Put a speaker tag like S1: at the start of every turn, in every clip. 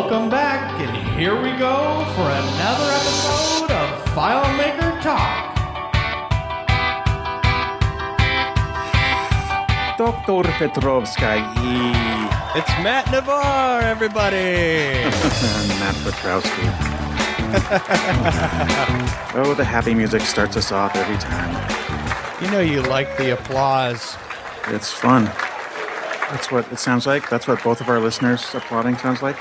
S1: Welcome back, and here we go for another episode of FileMaker Talk.
S2: Dr. Petrowski
S3: It's Matt Navarre, everybody.
S2: Matt Petrowski. oh, the happy music starts us off every time.
S3: you know you like the applause.
S2: It's fun. That's what it sounds like. That's what both of our listeners applauding sounds like.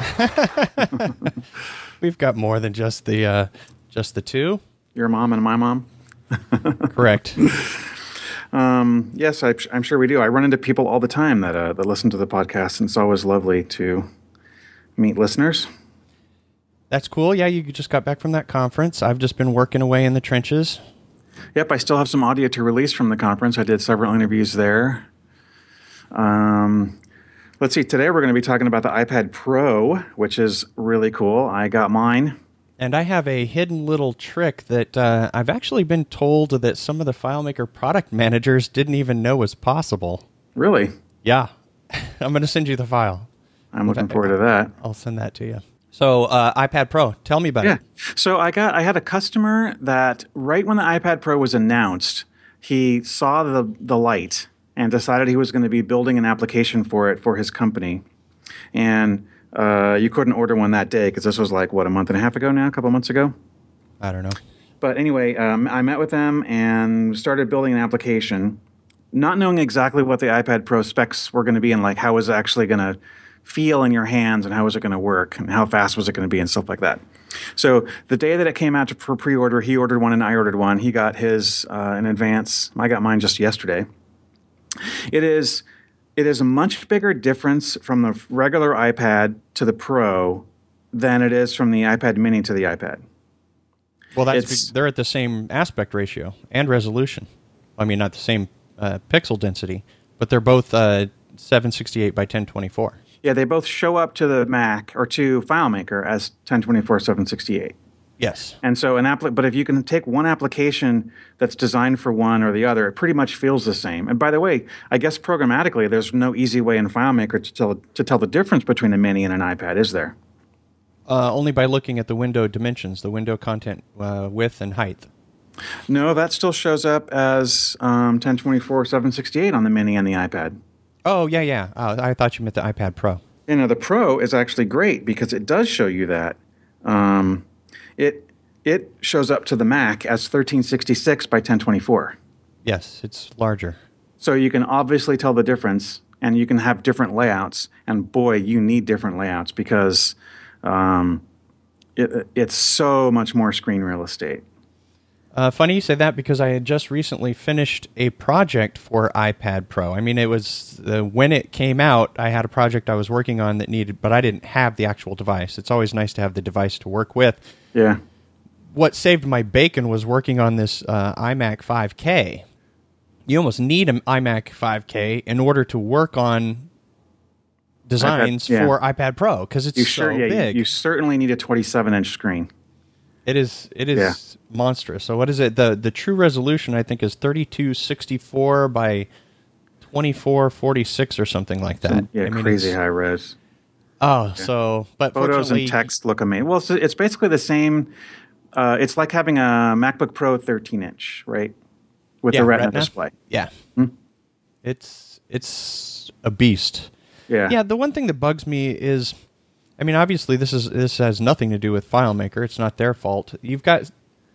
S3: We've got more than just the uh, just the two.
S2: Your mom and my mom.
S3: Correct.
S2: Um, yes, I, I'm sure we do. I run into people all the time that uh, that listen to the podcast, and it's always lovely to meet listeners.
S3: That's cool. Yeah, you just got back from that conference. I've just been working away in the trenches.
S2: Yep, I still have some audio to release from the conference. I did several interviews there. Um, let's see. Today we're going to be talking about the iPad Pro, which is really cool. I got mine.
S3: And I have a hidden little trick that uh, I've actually been told that some of the FileMaker product managers didn't even know was possible.
S2: Really,
S3: Yeah. I'm going to send you the file.
S2: I'm looking forward to that.
S3: I'll send that to you. So, uh, iPad Pro, tell me about it.
S2: Yeah.
S3: it.
S2: So I got I had a customer that right when the iPad Pro was announced, he saw the the light and decided he was going to be building an application for it for his company. And uh, you couldn't order one that day because this was like what a month and a half ago now, a couple months ago.
S3: I don't know.
S2: But anyway, um, I met with them and started building an application, not knowing exactly what the iPad Pro specs were going to be and like how was it actually going to feel in your hands and how was it going to work and how fast was it going to be and stuff like that. So the day that it came out to, for pre-order, he ordered one and I ordered one. He got his uh, in advance. I got mine just yesterday. It is it is a much bigger difference from the regular iPad to the Pro than it is from the iPad Mini to the iPad.
S3: Well, that's
S2: It's-
S3: they're at the same aspect ratio and resolution. I mean, not the same uh, pixel density, but they're both uh, 768 by 1024.
S2: Yeah, they both show up to the Mac or to FileMaker as 1024 768.
S3: Yes.
S2: And so an app, but if you can take one application that's designed for one or the other, it pretty much feels the same. And by the way, I guess programmatically, there's no easy way in FileMaker to tell to tell the difference between a Mini and an iPad, is there?
S3: Uh, only by looking at the window dimensions, the window content uh, width and height.
S2: No, that still shows up as um, 1024 768 on the Mini and the iPad.
S3: Oh, yeah, yeah. Uh, I thought you meant the iPad Pro.
S2: You know, the Pro is actually great because it does show you that. Um, it it shows up to the Mac as 1366 by 1024.
S3: Yes, it's larger.
S2: So you can obviously tell the difference, and you can have different layouts. And boy, you need different layouts because um, it, it's so much more screen real estate.
S3: Uh, funny you say that because I had just recently finished a project for iPad Pro. I mean, it was uh, when it came out, I had a project I was working on that needed, but I didn't have the actual device. It's always nice to have the device to work with.
S2: Yeah,
S3: What saved my bacon was working on this uh, iMac 5K. You almost need an iMac 5K in order to work on designs
S2: yeah.
S3: for iPad Pro because it's
S2: you
S3: so
S2: sure? Yeah, you,
S3: big.
S2: you certainly need a 27 inch screen.
S3: It is it is
S2: Yeah.
S3: Monstrous. So what is it? The the true resolution I think is 3264 by 2446 or something like that.
S2: yeah,
S3: I mean,
S2: crazy high res.
S3: Oh, so but
S2: Photos and text look amazing. Well, it's, it's basically the same. Uh, it's like having a MacBook Pro 13 inch, right? With
S3: Yeah,
S2: the Retina,
S3: Retina.
S2: display.
S3: Yeah.
S2: Hmm?
S3: It's it's a beast.
S2: Yeah.
S3: Yeah, the one thing that bugs me is I mean, obviously this is this has nothing to do with FileMaker. It's not their fault. You've got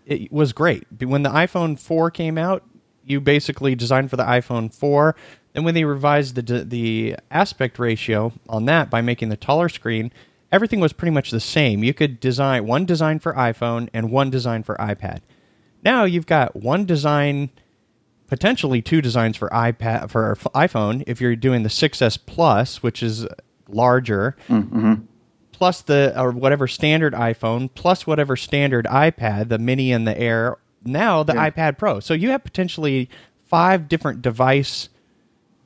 S3: it was great. When the iPhone 4 came out, you basically designed for the iPhone 4. Then when they revised the the aspect ratio on that by making the taller screen, everything was pretty much the same. You could design one design for iPhone and one design for iPad. Now you've got one design potentially two designs for iPad for iPhone if you're doing the 6s Plus, which is larger, mm-hmm. Plus the or whatever standard iPhone, plus whatever standard iPad, the Mini and the Air. Now the
S2: Yeah.
S3: iPad Pro. So you have potentially five different device,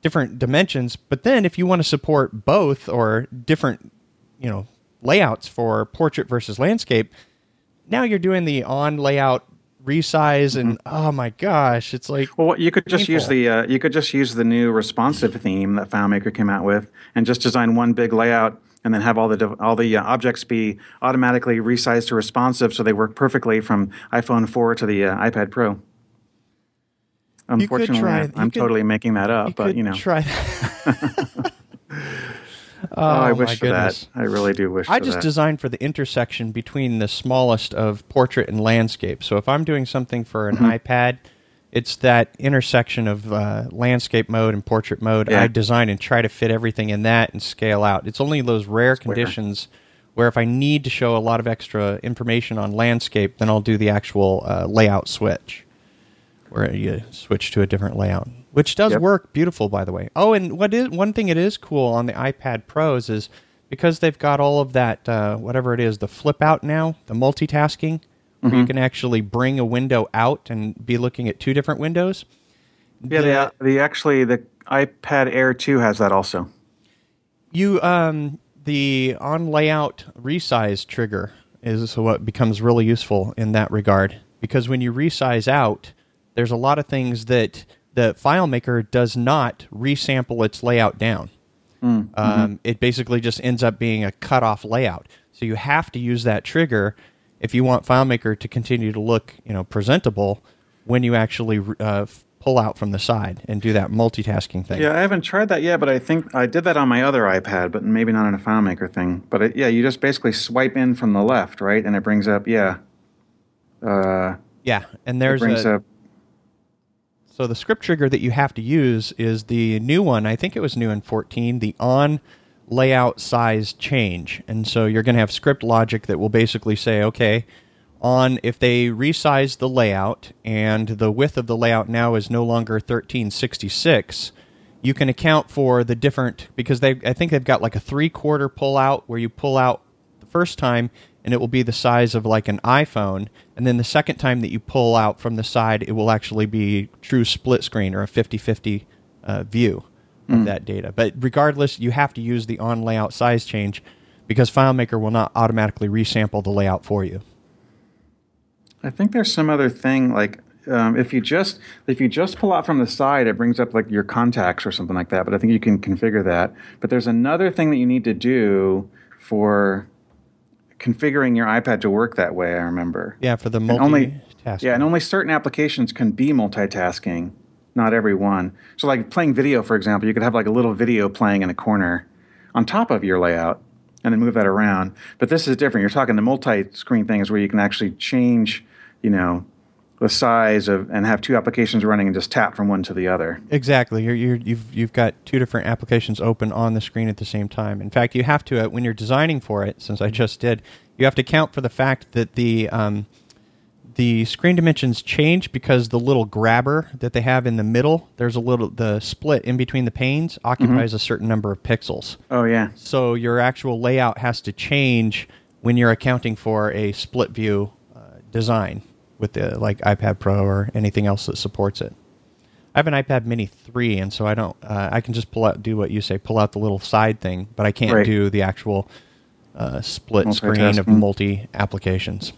S3: different dimensions. But then if you want to support both or different, you know, layouts for portrait versus landscape, now you're doing the on layout resize and oh my gosh, it's like
S2: Well, you could just use the uh, you could just use the new responsive theme that FileMaker came out with, and just design one big layout and then have all the all the uh, objects be automatically resized to responsive, so they work perfectly from iPhone 4 to the uh, iPad Pro. Unfortunately,
S3: try-
S2: I'm
S3: could-
S2: totally making that up,
S3: You
S2: but you know,
S3: try that.
S2: oh, I
S3: Oh,
S2: wish for that. I really do wish.
S3: I just
S2: that.
S3: designed for the intersection between the smallest of portrait and landscape. So if I'm doing something for an
S2: Mm-hmm.
S3: iPad, it's that intersection of uh, landscape mode and portrait mode.
S2: Yeah.
S3: I design and try to fit everything in that and scale out. It's only those rare conditions where if I need to show a lot of extra information on landscape, then I'll do the actual uh, layout switch, where you switch to a different layout, which does
S2: Yep.
S3: work beautiful, by the way. Oh, and what is one thing it is cool on the iPad Pros is because they've got all of that uh, whatever it is, the flip out now, the multitasking, where
S2: Mm-hmm.
S3: you can actually bring a window out and be looking at two different windows.
S2: Yeah, the, the actually the iPad Air 2 has that also.
S3: You um the on layout resize trigger is what becomes really useful in that regard because when you resize out, there's a lot of things that the FileMaker does not resample its layout down. Um, it basically just ends up being a cut off layout. So you have to use that trigger if you want FileMaker to continue to look, you know, presentable when you actually uh, pull out from the side and do that multitasking thing.
S2: Yeah, I haven't tried that yet, but I think I did that on my other iPad, but maybe not on a FileMaker thing. But it, yeah, you just basically swipe in from the left, right, and it brings up yeah. Uh,
S3: Yeah, and there's
S2: brings
S3: a,
S2: up
S3: So the script trigger that you have to use is the new one. I think it was new in 14, the on layout size change. And so you're going to have script logic that will basically say, okay, on if they resize the layout and the width of the layout now is no longer 1366, you can account for the different because they I think they've got like a three quarter pull out where you pull out the first time and it will be the size of like an iPhone and then the second time that you pull out from the side it will actually be true split screen or a 50-50 uh, view of that data but regardless you have to use the on layout size change because FileMaker will not automatically resample the layout for you
S2: I think there's some other thing like um, if you just if you just pull out from the side, it brings up like your contacts or something like that. But I think you can configure that. But there's another thing that you need to do for configuring your iPad to work that way. I remember.
S3: yeah for the
S2: And
S3: multi
S2: only yeah, and only certain applications can be multitasking. Not every one. So, like playing video, for example, you could have like a little video playing in a corner on top of your layout, and then move that around. But this is different. You're talking the multi-screen things where you can actually change, you know, the size of and have two applications running and just tap from one to the other.
S3: Exactly. You're, you're, you've you've got two different applications open on the screen at the same time. In fact, you have to uh, when you're designing for it. Since I just did, you have to count for the fact that the um, the screen dimensions change because the little grabber that they have in the middle, there's a little the split in between the panes occupies a certain number of pixels.
S2: Oh yeah,
S3: So your actual layout has to change when you're accounting for a split view uh, design with the like iPad Pro or anything else that supports it. I have an iPad Mini three, and so I don't. Uh, I can just pull out, do what you say, pull out the little side thing, but I can't
S2: Right.
S3: do the actual uh, split screen of multi applications.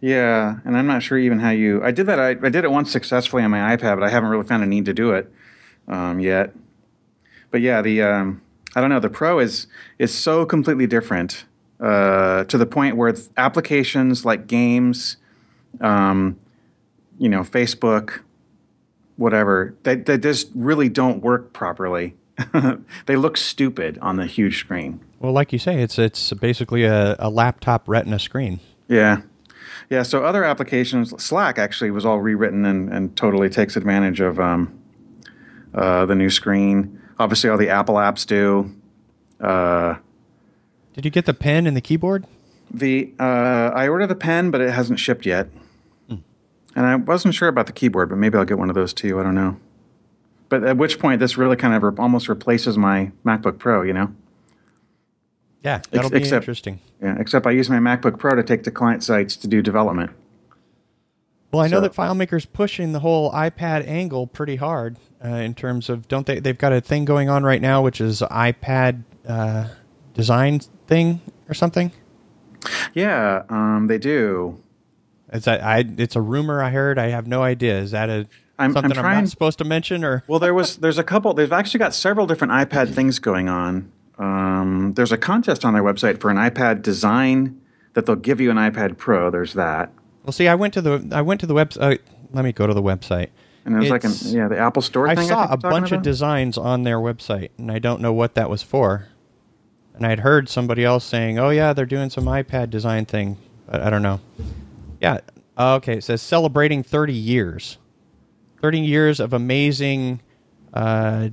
S2: Yeah. And I'm not sure even how you. I did that. I, I did it once successfully on my iPad, but I haven't really found a need to do it um, yet. But yeah, the um, I don't know. The Pro is is so completely different uh, to the point where it's applications like games, um, you know, Facebook, whatever, they, they just really don't work properly. they look stupid on the huge screen.
S3: Well, like you say, it's it's basically a, a laptop Retina screen.
S2: Yeah. Yeah. So other applications, Slack actually was all rewritten and, and totally takes advantage of um, uh, the new screen. Obviously, all the Apple apps do. Uh,
S3: Did you get the pen and the keyboard?
S2: the uh, I ordered the pen, but it hasn't shipped yet. And I wasn't sure about the keyboard, but maybe I'll get one of those too. I don't know. But at which point, this really kind of re- almost replaces my MacBook Pro, you know?
S3: Yeah, that'll be
S2: except-
S3: interesting.
S2: Yeah, except I use my MacBook Pro to take to client sites to do development.
S3: Well, I know
S2: So-
S3: that FileMaker's pushing the whole iPad angle pretty hard uh, in terms of don't they? They've got a thing going on right now, which is iPad uh, design thing or something.
S2: Yeah, um, they do.
S3: Is that I? It's a rumor I heard. I have no idea. Is that a
S2: I'm- I'm
S3: something I'm, not supposed to mention or?
S2: Well, there was there's a couple. They've actually got several different iPad things going on. Um, there's a contest on their website for an iPad design that they'll give you an iPad Pro. There's that.
S3: Well, see, I went to the I went to the website. let me go to the website.
S2: And there's like an
S3: It's-
S2: yeah the Apple Store
S3: I saw
S2: think
S3: a bunch of designs on their website, and I don't know what that was for. And I'd heard somebody else saying, "Oh yeah, they're doing some iPad design thing," but I don't know. Yeah, uh, okay. It says celebrating 30 years, 30 years of amazing uh,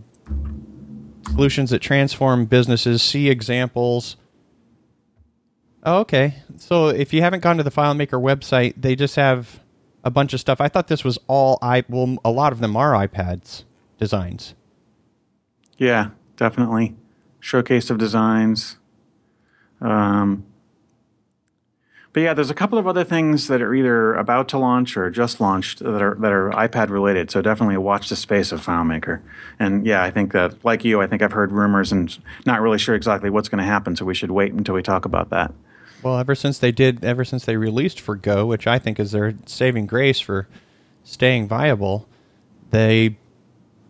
S3: solutions that transform businesses. See examples. Oh, okay. So if you haven't gone to the FileMaker website, they just have a bunch of stuff. I thought this was all i. Well, a lot of them are iPads designs.
S2: Yeah, definitely. Showcase of designs. Um, but yeah, there's a couple of other things that are either about to launch or just launched that are that are iPad related. So definitely watch the space of FileMaker. And yeah, I think that like you, I think I've heard rumors and not really sure exactly what's going to happen. So we should wait until we talk about that.
S3: Well, ever since they did, ever since they released for Go, which I think is their saving grace for staying viable, they,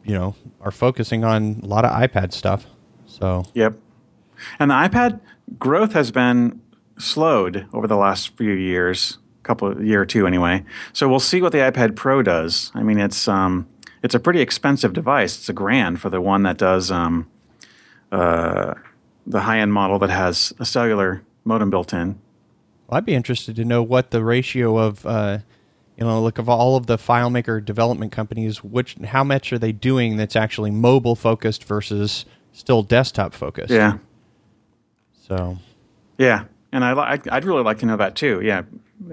S3: you know, are focusing on a lot of iPad stuff. So
S2: Yep. And the iPad growth has been slowed over the last few years, couple year or two anyway. So we'll see what the iPad Pro does. I mean, it's um, it's a pretty expensive device. It's a grand for the one that does um, uh, the high end model that has a cellular modem built in.
S3: Well, I'd be interested to know what the ratio of, uh, you know, look of all of the FileMaker development companies, which how much are they doing that's actually mobile focused versus still desktop focused?
S2: Yeah,
S3: So
S2: yeah. And I, I'd really like to know that too. Yeah,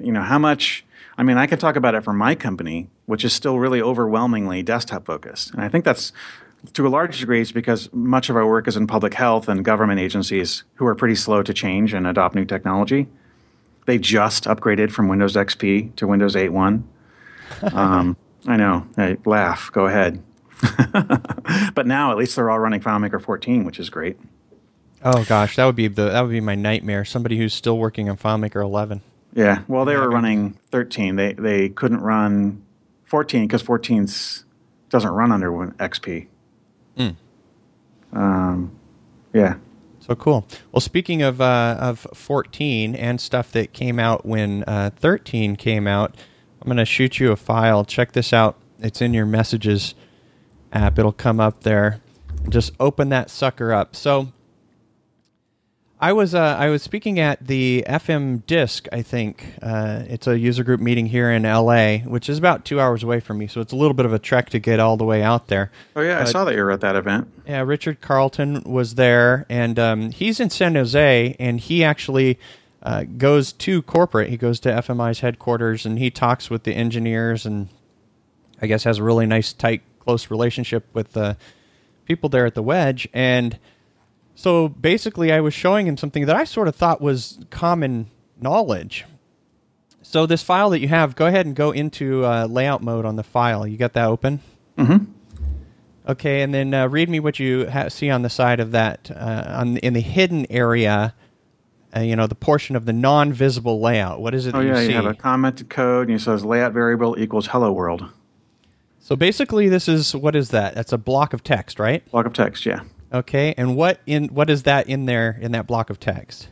S2: you know how much. I mean, I could talk about it for my company, which is still really overwhelmingly desktop focused, and I think that's to a large degree is because much of our work is in public health and government agencies who are pretty slow to change and adopt new technology. They just upgraded from Windows XP to Windows 8.1. Um, I know. I laugh. Go ahead. but now at least they're all running FileMaker 14, which is great.
S3: Oh gosh, that would be the that would be my nightmare. Somebody who's still working on FileMaker 11.
S2: Yeah. Well, they were running 13. They they couldn't run 14 because 14's doesn't run under XP.
S3: Hmm.
S2: Um, yeah.
S3: So cool. Well, speaking of uh, of 14 and stuff that came out when uh, 13 came out, I'm going to shoot you a file. Check this out. It's in your messages app. It'll come up there. Just open that sucker up. So I was uh, I was speaking at the FM Disc. I think uh, it's a user group meeting here in LA, which is about two hours away from me. So it's a little bit of a trek to get all the way out there.
S2: Oh yeah, I saw that you were at that event.
S3: Yeah, Richard Carlton was there, and um, he's in San Jose, and he actually uh, goes to corporate. He goes to FMI's headquarters, and he talks with the engineers, and I guess has a really nice, tight, close relationship with the people there at the Wedge. And so basically, I was showing him something that I sort of thought was common knowledge. So this file that you have, go ahead and go into uh, layout mode on the file. You got that open?
S2: Mm-hmm.
S3: Okay, and then uh, read me what you ha- see on the side of that, uh, on in the hidden area. Uh, you know, the portion of the non-visible layout. What is it
S2: Oh yeah,
S3: you
S2: you have a commented code, and it says layout variable equals hello world.
S3: so basically, this is what is that? That's a block of text, right?
S2: Block of text. Yeah.
S3: Okay, and what in what is that in there in that block of text?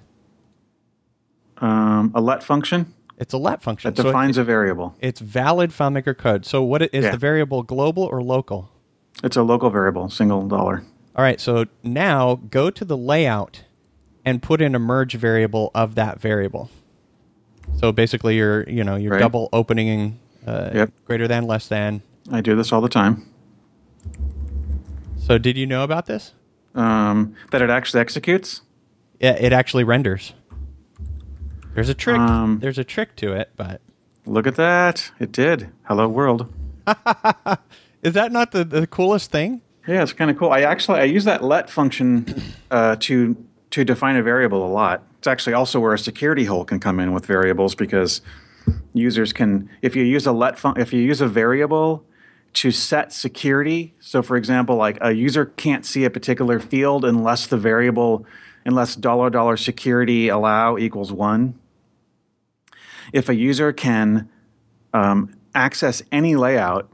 S2: Um, a let function
S3: It's a let function.
S2: that
S3: So it-
S2: defines a variable.
S3: it's valid FileMaker code. So what is
S2: Yeah.
S3: the variable global or local?
S2: It's a local variable, single dollar.
S3: All right, so now go to the layout and put in a merge variable of that variable. So basically, you're you know you're
S2: Right.
S3: double opening uh,
S2: Yep.
S3: greater than less than.
S2: I do this all the time.
S3: So did you know about this?
S2: Um, that it actually executes.
S3: Yeah, it actually renders. There's a trick.
S2: Um,
S3: There's a trick to it, but
S2: Look at that. It did. Hello world.
S3: is that not the, the coolest thing?
S2: Yeah, it's kind of cool. I actually I use that let function uh, to to define a variable a lot. It's actually also where a security hole can come in with variables because users can if you use a let fun- if you use a variable to set security. So for example, like a user can't see a particular field unless the variable unless dollar dollar security allow equals one. If a user can um, access any layout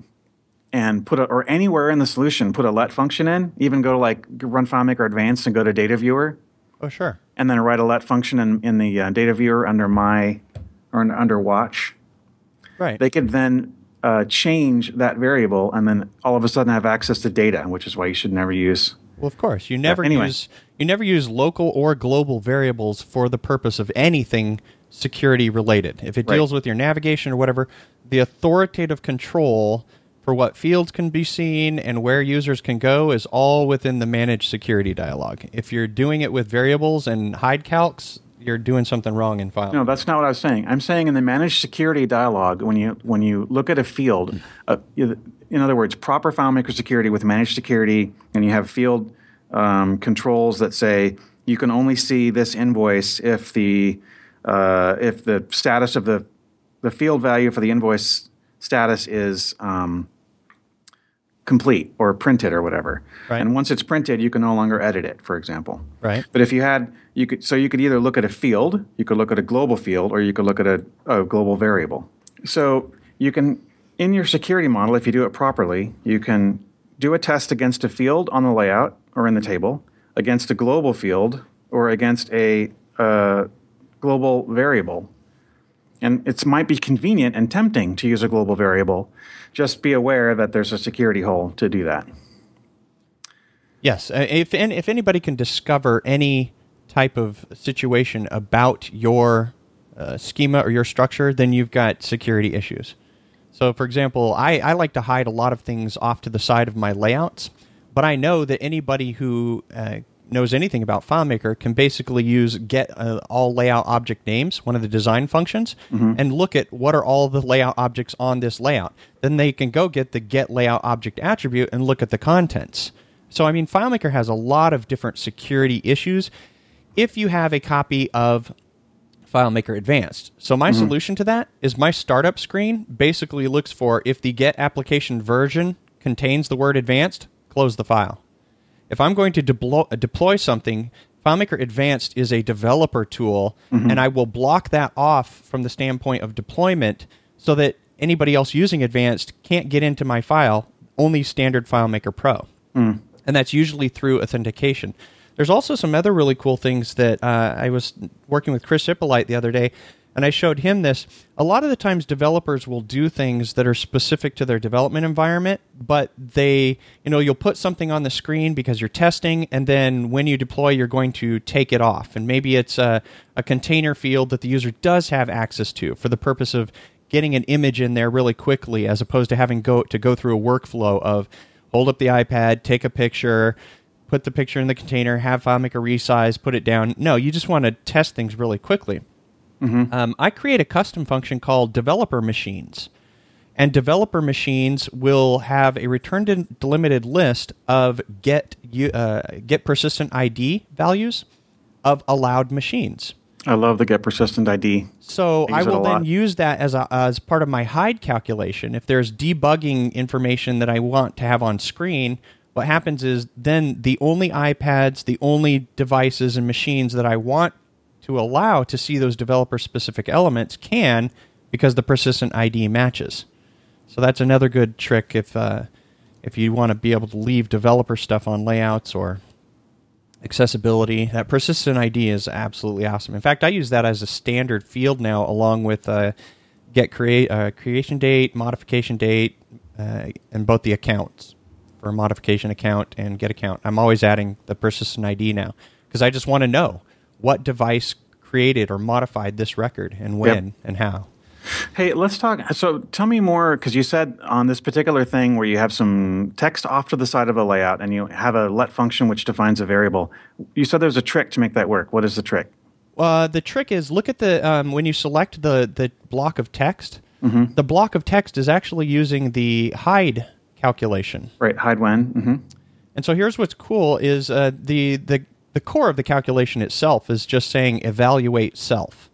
S2: and put a, or anywhere in the solution, put a let function in, even go to like run FileMaker Advanced and go to Data Viewer,
S3: Oh, sure.
S2: and then write a let function in, in the uh, Data Viewer under my or under- under Watch,
S3: Right.
S2: they could then uh, change that variable and then all of a sudden have access to data, which is why you should never use.
S3: Well, of course, you never
S2: anyway.
S3: use you never use local or global variables for the purpose of anything security related. If it
S2: Right.
S3: deals with your navigation or whatever, the authoritative control for what fields can be seen and where users can go is all within the managed security dialog. If you're doing it with variables and hide calcs, you're doing something wrong in file.
S2: No, that's not what I was saying. I'm saying in the managed security dialog, when you when you look at a field, uh, in other words, proper FileMaker security with managed security, and you have field um, controls that say you can only see this invoice if the uh, if the status of the the field value for the invoice status is um, complete or printed or whatever.
S3: Right.
S2: And once it's printed, you can no longer edit it, for example.
S3: Right.
S2: But if you had, you could, so you could either look at a field, you could look at a global field, or you could look at a, a global variable. So you can, in your security model, if you do it properly, you can do a test against a field on the layout or in the table, against a global field, or against a uh, global variable. And it might be convenient and tempting to use a global variable. Just be aware that there's a security hole to do that.
S3: Yes, uh, if if anybody can discover any type of situation about your uh, schema or your structure, then you've got security issues. So, for example, I, I like to hide a lot of things off to the side of my layouts, but I know that anybody who uh, knows anything about FileMaker can basically use get uh, all layout object names, one of the design functions, and look at what are all the layout objects on this layout. Then they can go get the get layout object attribute and look at the contents. So, I mean, FileMaker has a lot of different security issues. If you have a copy of FileMaker Advanced. So my solution to that is my startup screen basically looks for if the get application version contains the word advanced, close the file. If I'm going to deploy, uh, deploy something, FileMaker Advanced is a developer tool, mm-hmm. and I will block that off from the standpoint of deployment so that anybody else using Advanced can't get into my file, only standard FileMaker Pro. Mm. And that's usually through authentication. There's also some other really cool things that uh, I was working with Chris Ippolite the other day, and I showed him this. A lot of the times, developers will do things that are specific to their development environment, but they, you know, you'll put something on the screen because you're testing, and then when you deploy, you're going to take it off. And maybe it's a, a container field that the user does have access to for the purpose of getting an image in there really quickly, as opposed to having go to go through a workflow of hold up the iPad, take a picture, put the picture in the container, have FileMaker resize, put it down. No, you just want to test things really quickly. Um, I create a custom function called developer machines. And developer machines will have a return delimited list of get uh, get persistent ID values of allowed machines.
S2: I love the get persistent ID.
S3: So
S2: I
S3: I
S2: use it a
S3: will then use that as a, as part of my hide calculation. If there's debugging information that I want to have on screen, what happens is then the only iPads, the only devices and machines that I want to allow to see those developer specific elements can because the persistent ID matches. So that's another good trick if uh, if you want to be able to leave developer stuff on layouts or accessibility. That persistent ID is absolutely awesome. In fact, I use that as a standard field now, along with uh, get create uh, creation date, modification date, uh, and both the accounts for modification account and get account. I'm always adding the persistent ID now because I just want to know what device created or modified this record and when and how.
S2: Hey, let's talk. So tell me more, because you said on this particular thing where you have some text off to the side of a layout and you have a let function which defines a variable. You said there's a trick to make that work. What is the trick?
S3: Uh, the trick is look at the um, when you select the the block of text. The block of text is actually using the hide calculation.
S2: Right, hide when. hmm
S3: And so here's what's cool is uh, the the the core of the calculation itself is just saying evaluate self.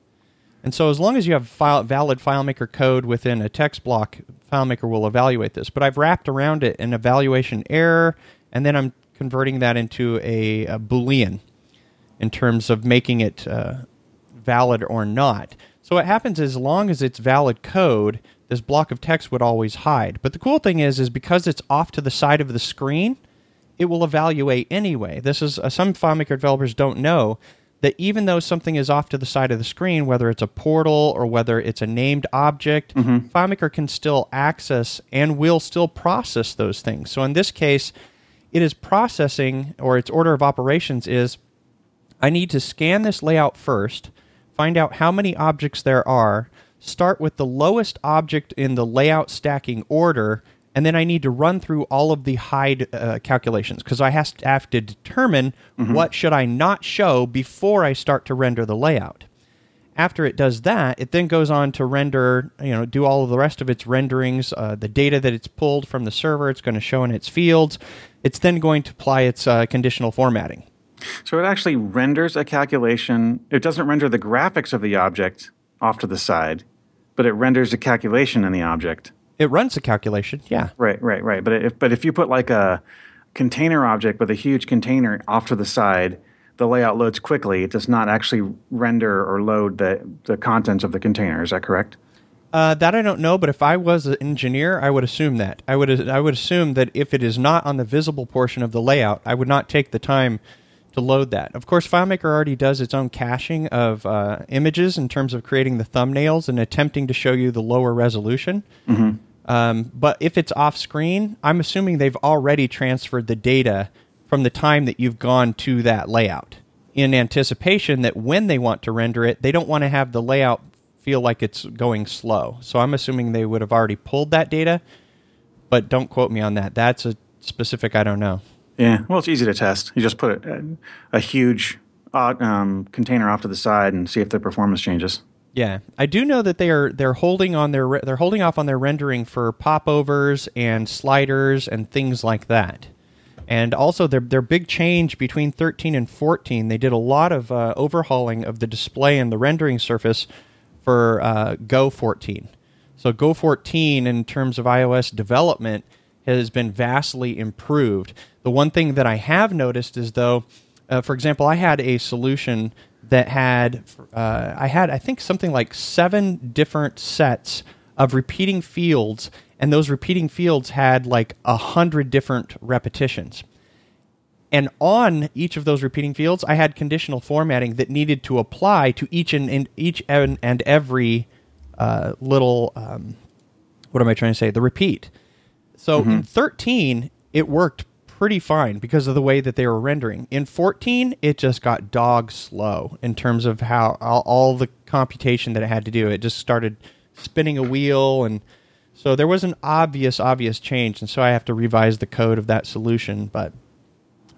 S3: And so as long as you have file, valid FileMaker code within a text block, FileMaker will evaluate this. But I've wrapped around it an evaluation error, and then I'm converting that into a, a Boolean in terms of making it uh, valid or not. So what happens is, as long as it's valid code, this block of text would always hide. But the cool thing is, is because it's off to the side of the screen, it will evaluate anyway. This is uh, some FileMaker developers don't know that even though something is off to the side of the screen, whether it's a portal or whether it's a named object, FileMaker can still access and will still process those things. So in this case, it is processing, or its order of operations is I need to scan this layout first, find out how many objects there are, start with the lowest object in the layout stacking order, and then I need to run through all of the hide uh, calculations because I has to have to determine what should I not show before I start to render the layout. After it does that, it then goes on to render, you know, do all of the rest of its renderings, uh, the data that it's pulled from the server, it's going to show in its fields. It's then going to apply its uh, conditional formatting.
S2: So it actually renders a calculation. It doesn't render the graphics of the object off to the side, but it renders a calculation in the object.
S3: It runs a calculation, yeah.
S2: Right, right, right. But if but if you put like a container object with a huge container off to the side, the layout loads quickly. It does not actually render or load the the contents of the container. Is that correct?
S3: Uh, that I don't know, but if I was an engineer, I would assume that. I would I would assume that if it is not on the visible portion of the layout, I would not take the time to load that. Of course, FileMaker already does its own caching of uh, images in terms of creating the thumbnails and attempting to show you the lower resolution. Um, but if it's off screen, I'm assuming they've already transferred the data from the time that you've gone to that layout in anticipation that when they want to render it, they don't want to have the layout feel like it's going slow. So I'm assuming they would have already pulled that data, but don't quote me on that. That's a specific I don't know.
S2: Yeah. Well, it's easy to test. You just put a, a huge uh, um, container off to the side and see if the performance changes.
S3: Yeah, I do know that they are they're holding on their re- they're holding off on their rendering for popovers and sliders and things like that. And also their their big change between 13 and 14, they did a lot of uh, overhauling of the display and the rendering surface for uh, Go 14. So Go 14 in terms of iOS development has been vastly improved. The one thing that I have noticed is though, uh, for example, I had a solution that had uh, I had I think something like seven different sets of repeating fields, and those repeating fields had like a hundred different repetitions. And on each of those repeating fields, I had conditional formatting that needed to apply to each and, and each and, and every uh, little um, what am I trying to say? The repeat. So in 13, it worked pretty fine because of the way that they were rendering. In 14, it just got dog slow in terms of how all, all the computation that it had to do. It just started spinning a wheel and so there was an obvious obvious change and so I have to revise the code of that solution, but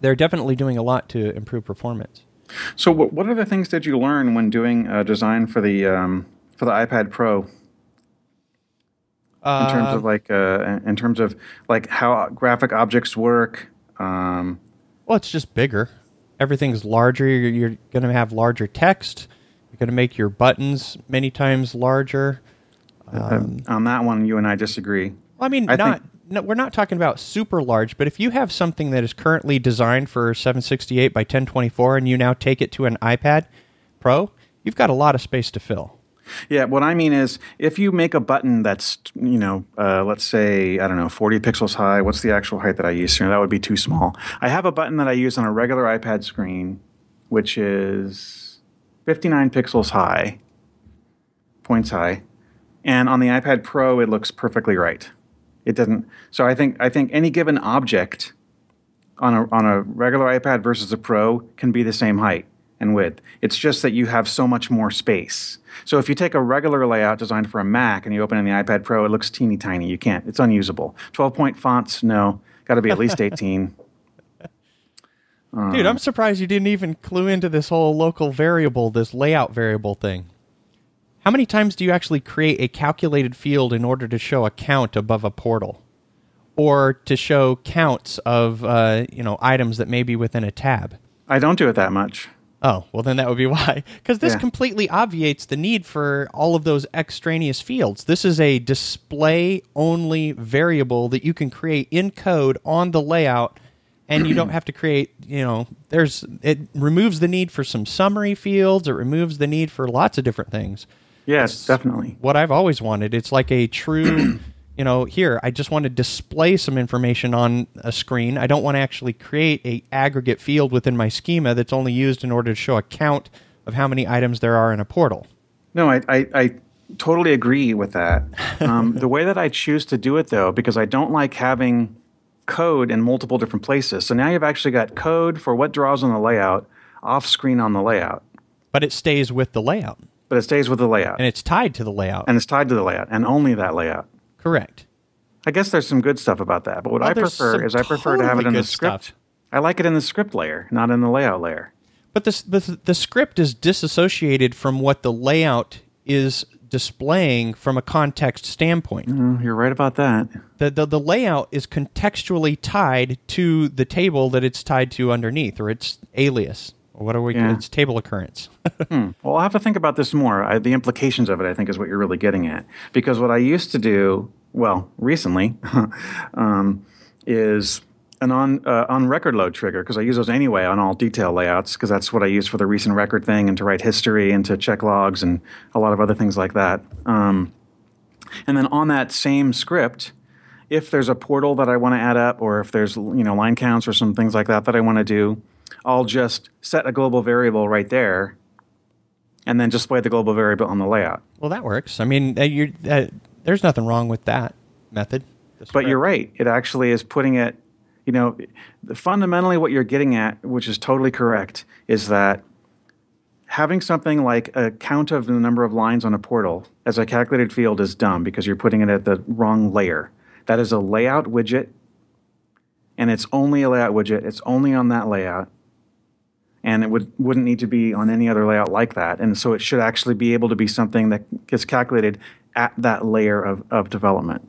S3: they're definitely doing a lot to improve performance.
S2: So, what, other things did you learn when doing uh, design for the um, for the iPad Pro? In terms of like, uh, in terms of like how graphic objects work. Um,
S3: Well, it's just bigger. Everything's larger. You're, you're going to have larger text. You're going to make your buttons many times larger. Um,
S2: on that one, you and I disagree.
S3: Well, I mean,
S2: I
S3: not.
S2: think-
S3: no, we're not talking about super large, but if you have something that is currently designed for 768 by 1024 and you now take it to an iPad Pro, you've got a lot of space to fill.
S2: Yeah, what I mean is, if you make a button that's, you know, uh, let's say, I don't know, 40 pixels high, what's the actual height that I use here? That would be too small. I have a button that I use on a regular iPad screen, which is 59 pixels high, points high. And on the iPad Pro, it looks perfectly right. It doesn't. So I think I think any given object on a on a regular iPad versus a Pro can be the same height and width. It's just that you have so much more space. So if you take a regular layout designed for a Mac and you open it in the iPad Pro, it looks teeny tiny. You can't. It's unusable. 12 point fonts, no. Got to be at least 18.
S3: Dude, I'm surprised you didn't even clue into this whole local variable, this layout variable thing. How many times do you actually create a calculated field in order to show a count above a portal? Or to show counts of uh, you know items that may be within a tab?
S2: I don't do it that much.
S3: Oh, well, then that would be why. Because this
S2: Yeah.
S3: completely obviates the need for all of those extraneous fields. This is a display only variable that you can create in code on the layout, and you don't have to create, you know, there's, it removes the need for some summary fields, it removes the need for lots of different things.
S2: Yes, definitely.
S3: what I've always wanted. It's like a true, you know, here I just want to display some information on a screen. I don't want to actually create a aggregate field within my schema that's only used in order to show a count of how many items there are in a portal.
S2: No, I, I, I totally agree with that. Um, the way that I choose to do it, though, because I don't like having code in multiple different places. So now you've actually got code for what draws on the layout off screen on the layout,
S3: But it stays with the layout
S2: but it stays with the layout
S3: and it's tied to the layout.
S2: and it's tied to the layout and only that layout.
S3: Correct.
S2: I guess there's some good stuff about that, but what
S3: Well,
S2: I prefer is I prefer to have it in the script.
S3: stuff.
S2: I like it in the script layer, not in the layout layer.
S3: But this, the, the script is disassociated from what the layout is displaying from a context standpoint.
S2: Mm, You're right about that.
S3: The, the, the layout is contextually tied to the table that it's tied to underneath, or its alias, what are we?
S2: Yeah.
S3: Its table occurrence.
S2: Well, I'll have to think about this more. I, the implications of it, I think, is what you're really getting at. Because what I used to do, well, recently, um, is an on uh, on record load trigger because I use those anyway on all detail layouts because that's what I use for the recent record thing and to write history and to check logs and a lot of other things like that. Um, and then on that same script, if there's a portal that I want to add up, or if there's you know line counts or some things like that that I want to do, I'll just set a global variable right there, and then display the global variable on the layout.
S3: well, that works. I mean, uh, uh, there's nothing wrong with that method.
S2: But you're right; it actually is putting it. You know, fundamentally, what you're getting at, which is totally correct, is that having something like a count of the number of lines on a portal as a calculated field is dumb because you're putting it at the wrong layer. That is a layout widget, and it's only a layout widget. It's only on that layout, and it would wouldn't need to be on any other layout like that. And so it should actually be able to be something that gets calculated at that layer of, of development.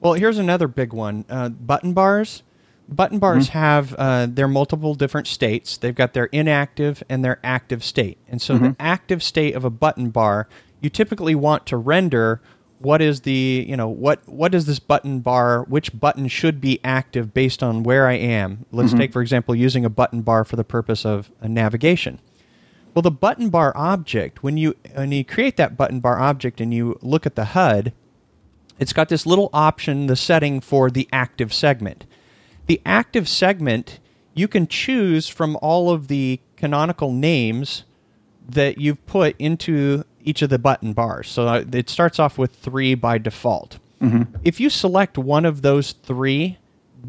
S3: Well, here's another big one: uh, button bars. Button bars have uh, their multiple different states. They've got their inactive and their active state. And so, the active state of a button bar, you typically want to render what is the you know what what is this button bar? Which button should be active based on where I am? Let's mm-hmm. take for example using a button bar for the purpose of navigation. Well, the button bar object, when you when you create that button bar object and you look at the HUD, it's got this little option, the setting for the active segment. The active segment, you can choose from all of the canonical names that you've put into each of the button bars. So uh, it starts off with three by default. If you select one of those three,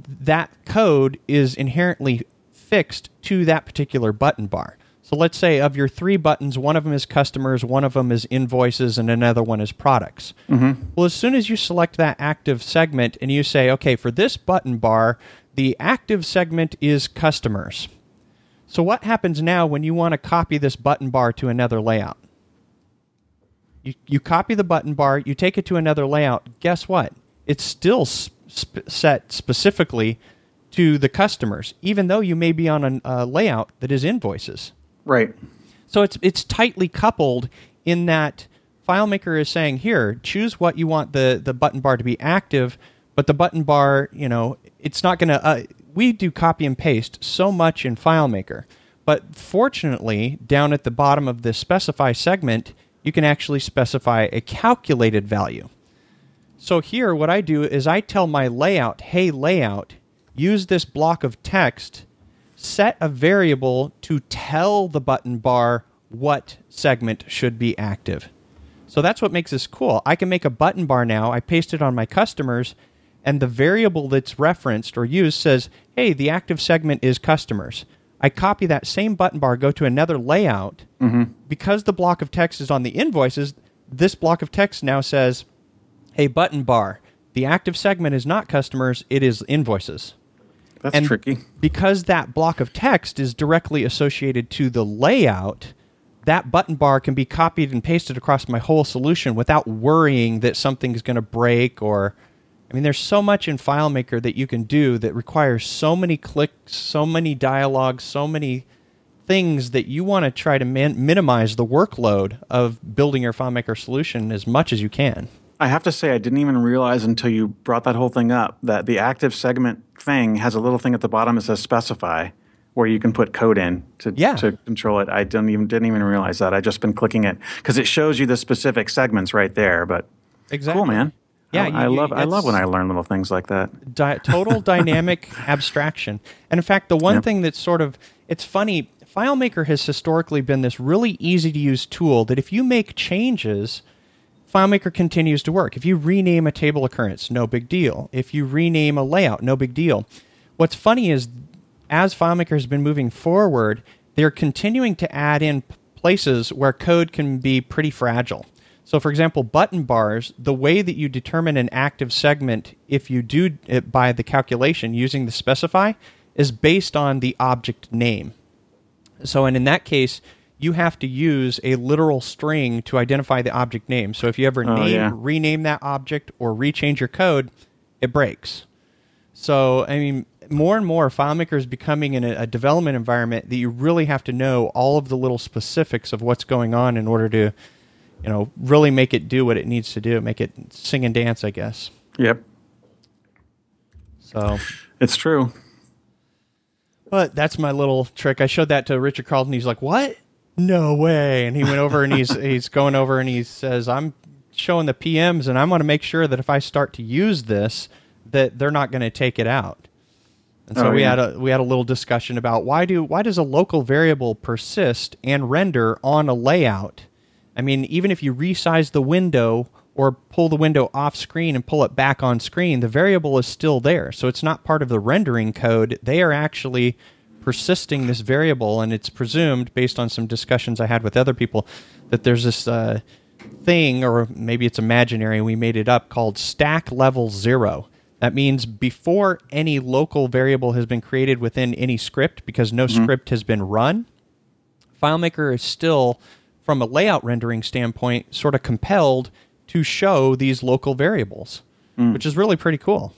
S3: that code is inherently fixed to that particular button bar. So let's say of your three buttons, one of them is customers, one of them is invoices, and another one is products. Well, as soon as you select that active segment and you say, okay, for this button bar, the active segment is customers. So what happens now when you want to copy this button bar to another layout? You, you copy the button bar, you take it to another layout. Guess what? It's still sp- set specifically to the customers, even though you may be on a uh, layout that is invoices.
S2: Right.
S3: So it's it's tightly coupled in that FileMaker is saying here, choose what you want the the button bar to be active, but the button bar, you know, it's not going to. Uh, we do copy and paste so much in FileMaker, but fortunately, down at the bottom of the specify segment, you can actually specify a calculated value. So here, what I do is I tell my layout, hey, layout, use this block of text, set a variable to tell the button bar what segment should be active. So that's what makes this cool. I can make a button bar now, I paste it on my customers, and the variable that's referenced or used says, hey, the active segment is customers. I copy that same button bar, go to another layout. Mm-hmm. Because the block of text is on the invoices, this block of text now says, hey, button bar, the active segment is not customers, it is invoices.
S2: That's
S3: And
S2: tricky.
S3: because that block of text is directly associated to the layout, that button bar can be copied and pasted across my whole solution without worrying that something's going to break or I mean there's so much in FileMaker that you can do that requires so many clicks, so many dialogues, so many things that you want to try to min- minimize the workload of building your FileMaker solution as much as you can.
S2: I have to say, I didn't even realize until you brought that whole thing up that the active segment thing has a little thing at the bottom that says specify, where you can put code in to
S3: Yeah.
S2: to control it. I didn't even didn't even realize that. I just been clicking it because it shows you the specific segments right there. But
S3: Exactly.
S2: cool, man.
S3: Yeah,
S2: I,
S3: you-
S2: I
S3: you-
S2: love I love when I learn little things like that.
S3: Di- total dynamic abstraction. And in fact, the one
S2: Yep.
S3: thing that's sort of it's funny, FileMaker has historically been this really easy to use tool that if you make changes, FileMaker continues to work. If you rename a table occurrence, no big deal. If you rename a layout, no big deal. What's funny is as FileMaker has been moving forward, they're continuing to add in places where code can be pretty fragile. So, for example, button bars, the way that you determine an active segment if you do it by the calculation using the specify is based on the object name. So, and in that case, you have to use a literal string to identify the object name. So, if you ever
S2: Oh,
S3: name,
S2: yeah.
S3: rename that object or rechange your code, it breaks. So, I mean, more and more, FileMaker is becoming in a, a development environment that you really have to know all of the little specifics of what's going on in order to, you know, really make it do what it needs to do, make it sing and dance, I guess.
S2: Yep,
S3: So,
S2: it's true.
S3: but that's my little trick. I showed that to Richard Carlton. He's like, "What? No way!" And he went over and he's he's going over and he says, "I'm showing the PMs, and I'm going to make sure that if I start to use this, that they're not going to take it out." And so
S2: Oh,
S3: we
S2: yeah.
S3: had a we had a little discussion about why do why does a local variable persist and render on a layout? I mean, even if you resize the window or pull the window off screen and pull it back on screen, the variable is still there. So it's not part of the rendering code. They are actually persisting this variable, and it's presumed, based on some discussions I had with other people, that there's this uh, thing, or maybe it's imaginary, we made it up, called stack level zero. That means before any local variable has been created within any script, because no script has been run, FileMaker is still, from a layout rendering standpoint, sort of compelled to show these local variables, which is really pretty cool.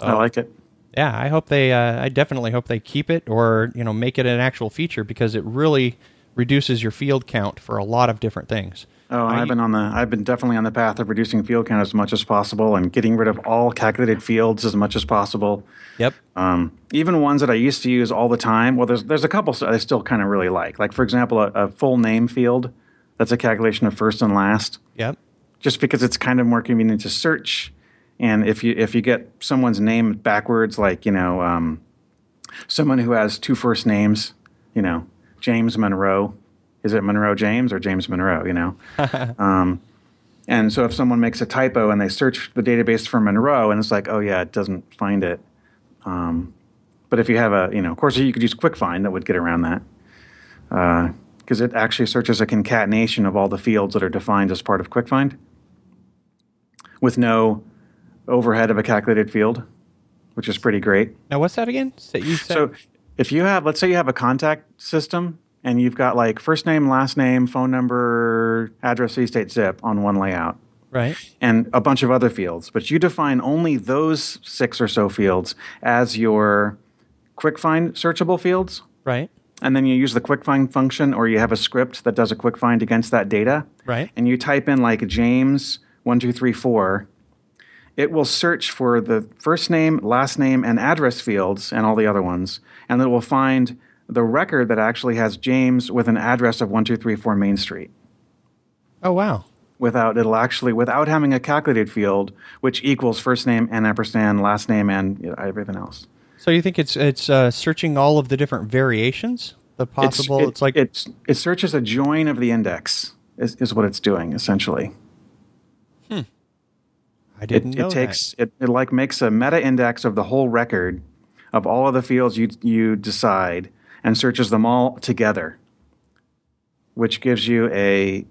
S2: I like it.
S3: Yeah, I hope they. Uh, I definitely hope they keep it, or you know, make it an actual feature because it really reduces your field count for a lot of different things.
S2: Oh, I've been on the I've been definitely on the path of reducing field count as much as possible and getting rid of all calculated fields as much as possible.
S3: Yep.
S2: Um, even ones that I used to use all the time. Well, there's there's a couple I still kind of really like. Like for example, a, a full name field. That's a calculation of first and last.
S3: Yep.
S2: Just because it's kind of more convenient to search, and if you if you get someone's name backwards, like you know, um, someone who has two first names, you know, James Monroe. Is it Monroe James or James Monroe? You know. um, and so if someone makes a typo and they search the database for Monroe and it's like, oh yeah, it doesn't find it. Um, but if you have a, you know, of course you could use QuickFind that would get around that because it actually searches a concatenation of all the fields that are defined as part of QuickFind with no overhead of a calculated field, which is pretty great.
S3: Now, what's that again? So you said
S2: So if you have, let's say you have a contact system and you've got like first name, last name, phone number, address, city, state, zip on one layout
S3: right.
S2: and a bunch of other fields, but you define only those six or so fields as your quick find searchable fields.
S3: Right.
S2: And then you use the quick find function or you have a script that does a quick find against that data.
S3: Right.
S2: And you type in like James one two three four. It will search for the first name, last name, and address fields and all the other ones. And it will find the record that actually has James with an address of 1234 Main Street.
S3: Oh wow.
S2: Without it'll actually without having a calculated field, which equals first name and ampersand, last name, and you know, everything else.
S3: So you think it's it's uh, searching all of the different variations, the possible? It's,
S2: it-
S3: like
S2: it's it searches a join of the index is, is what it's doing essentially.
S3: I didn't
S2: it,
S3: know
S2: it takes it, it like makes a meta index of the whole record of all of the fields you you decide and searches them all together which gives you a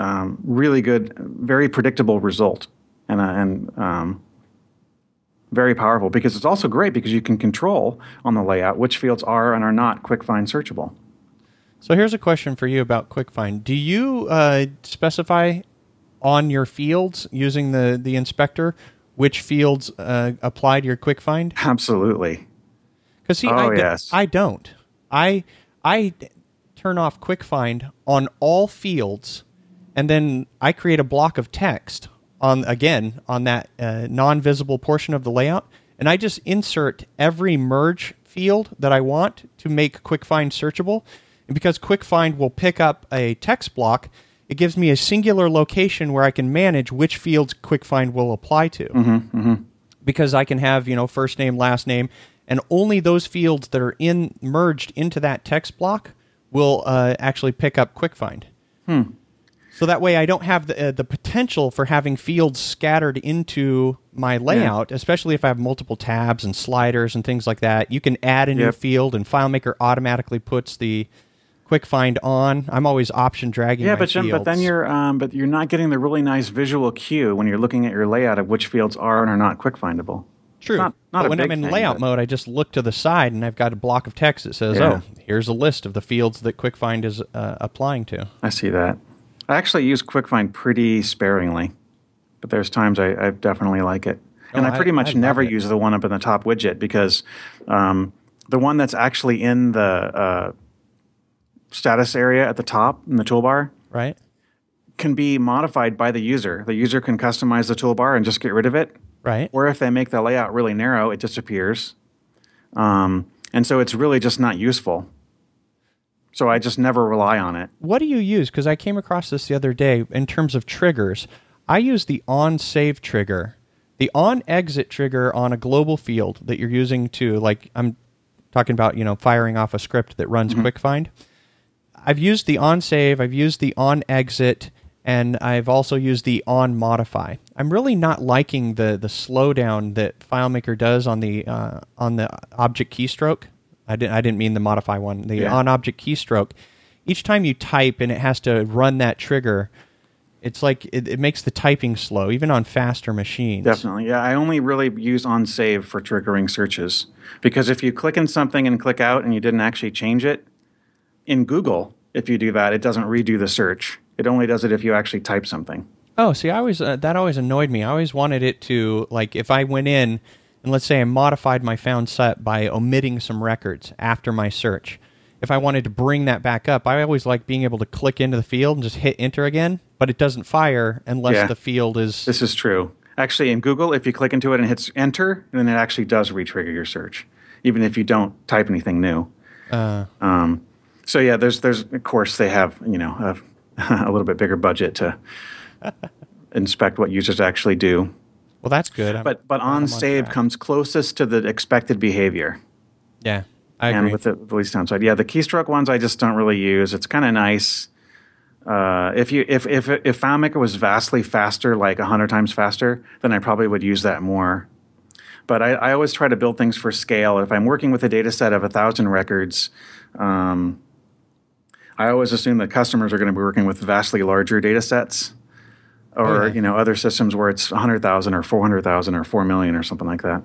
S2: um, really good very predictable result and, uh, and um, very powerful because it's also great because you can control on the layout which fields are and are not quick find searchable.
S3: So here's a question for you about QuickFind. Do you uh, specify on your fields using the the inspector which fields uh, apply to your QuickFind?
S2: absolutely
S3: Because see,
S2: Oh,
S3: I,
S2: yes.
S3: I don't. I I turn off QuickFind on all fields, and then I create a block of text on again on that uh, non-visible portion of the layout, and I just insert every merge field that I want to make QuickFind searchable. And because QuickFind will pick up a text block, it gives me a singular location where I can manage which fields QuickFind will apply to.
S2: Mm-hmm,
S3: Because I can have, you know, first name, last name, and only those fields that are in merged into that text block will uh, actually pick up QuickFind. So that way, I don't have the uh, the potential for having fields scattered into my layout, especially if I have multiple tabs and sliders and things like that. You can add a new
S2: Yep.
S3: field, and FileMaker automatically puts the quick find on. I'm always option dragging.
S2: Yeah,
S3: my
S2: but then, but then you're um, but you're not getting the really nice visual cue when you're looking at your layout of which fields are and are not quick findable.
S3: True.
S2: Not, not
S3: but when I'm in
S2: thing,
S3: layout
S2: but-
S3: mode, I just look to the side and I've got a block of text that says,
S2: Yeah.
S3: "Oh, here's a list of the fields that QuickFind is uh, applying to."
S2: I see that. I actually use QuickFind pretty sparingly, but there's times I, I definitely like it. And
S3: Oh,
S2: I pretty
S3: I-
S2: much
S3: I
S2: never
S3: it.
S2: use the one up in the top widget because um, the one that's actually in the uh, status area at the top in the toolbar
S3: Right?
S2: can be modified by the user. The user can customize the toolbar and just get rid of it.
S3: Right.
S2: Or if they make the layout really narrow, it disappears. Um, and so it's really just not useful. So I just never rely on it.
S3: What do you use? Because I came across this the other day in terms of triggers. I use the on save trigger, the on exit trigger on a global field that you're using to, like, I'm talking about, you know, firing off a script that runs quick find. I've used the on save, I've used the on exit, and I've also used the on modify. I'm really not liking the the slowdown that FileMaker does on the uh, on the object keystroke. I didn't I didn't mean the modify one. The
S2: Yeah.
S3: on object keystroke. Each time you type and it has to run that trigger, it's like it, it makes the typing slow, even on faster machines.
S2: Definitely. Yeah, I only really use on save for triggering searches because if you click in something and click out and you didn't actually change it, in Google, if you do that, it doesn't redo the search. It only does it if you actually type something.
S3: Oh, see, I always uh, that always annoyed me. I always wanted it to like if I went in and let's say I modified my found set by omitting some records after my search. If I wanted to bring that back up, I always like being able to click into the field and just hit enter again, but it doesn't fire unless
S2: Yeah.
S3: the field is
S2: This is true. Actually, in Google, if you click into it and hits enter, then it actually does retrigger your search, even if you don't type anything new.
S3: uh,
S2: Um, so yeah, there's there's of course they have you know a, little bit bigger budget to inspect what users actually do.
S3: well that's good. I'm-
S2: But but
S3: I'm
S2: on
S3: on
S2: save comes closest to the expected behavior.
S3: yeah, I
S2: and
S3: agree.
S2: with the, the least downside. Yeah, the keystroke ones I just don't really use. It's kind of nice. Uh, if you if if if FileMaker was vastly faster, like hundred times faster, then I probably would use that more. But I, I always try to build things for scale. If I'm working with a data set of a thousand records, um, I always assume that customers are going to be working with vastly larger data sets, or
S3: yeah.
S2: you know other systems where it's hundred thousand or four hundred thousand or four million or something like that.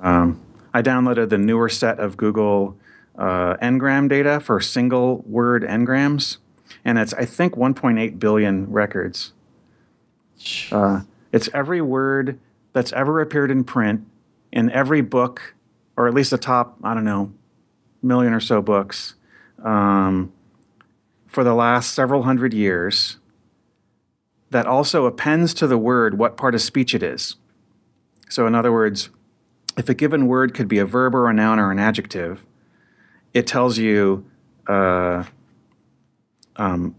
S2: Um, I downloaded the newer set of Google uh, ngram data for single word ngrams, and it's I think 1.8 billion records. Uh, it's every word that's ever appeared in print in every book, or at least the top I don't know million or so books um, for the last several hundred years. That also appends to the word what part of speech it is. So, in other words, if a given word could be a verb or a noun or an adjective, it tells you uh, um,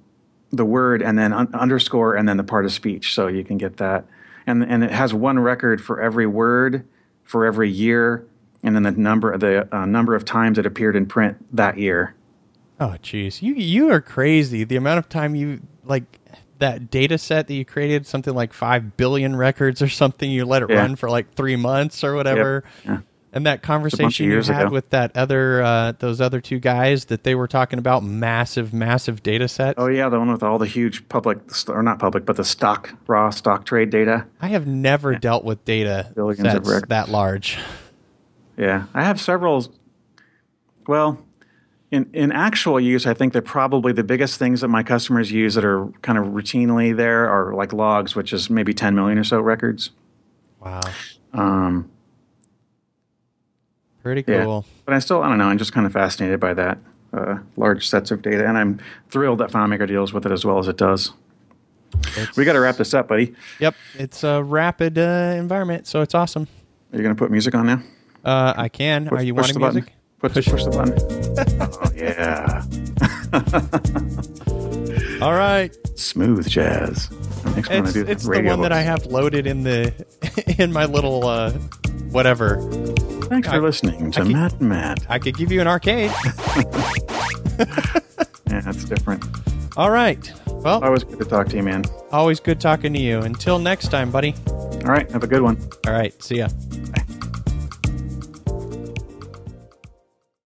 S2: the word and then un- underscore and then the part of speech. So you can get that. And, and it has one record for every word, for every year, and then the number the uh, number of times it appeared in print that year.
S3: Oh, jeez, you you are crazy. The amount of time you like that data set that you created, something like five billion records or something. You let it
S2: Yeah.
S3: run for like three months or whatever.
S2: Yeah.
S3: And that conversation you had
S2: ago.
S3: with that other uh, those other two guys that they were talking about massive, massive data sets.
S2: Oh yeah, the one with all the huge public or not public, but the stock raw stock trade data.
S3: I have never dealt with data
S2: Billions
S3: sets that large.
S2: Yeah, I have several. Well, in in actual use, I think that probably the biggest things that my customers use that are kind of routinely there are like logs, which is maybe 10 million or so records.
S3: Wow,
S2: Um,
S3: pretty
S2: yeah,
S3: cool.
S2: but I still I don't know. I'm just kind of fascinated by that uh, large sets of data, and I'm thrilled that FileMaker deals with it as well as it does.
S3: It's-
S2: We got to wrap this up, buddy.
S3: Yep, it's a rapid uh, environment, so it's awesome.
S2: Are you going to put music on now?
S3: Uh, I can. Are you
S2: push
S3: wanting
S2: the button.
S3: Music?
S2: Push,
S3: Push-
S2: push the button. oh yeah,
S3: All right.
S2: smooth jazz. That makes me want
S3: It's,
S2: to do
S3: it's the
S2: radio
S3: one that I have loaded in the in my little uh, whatever.
S2: Thanks for
S3: I-
S2: listening to
S3: I keep-
S2: Matt and Matt.
S3: I could give you an arcade.
S2: Yeah, that's different.
S3: All right. Well,
S2: Always good to talk to you, man.
S3: always good talking to you. Until next time, buddy.
S2: All right, have a good one.
S3: All right. See ya.
S2: Bye.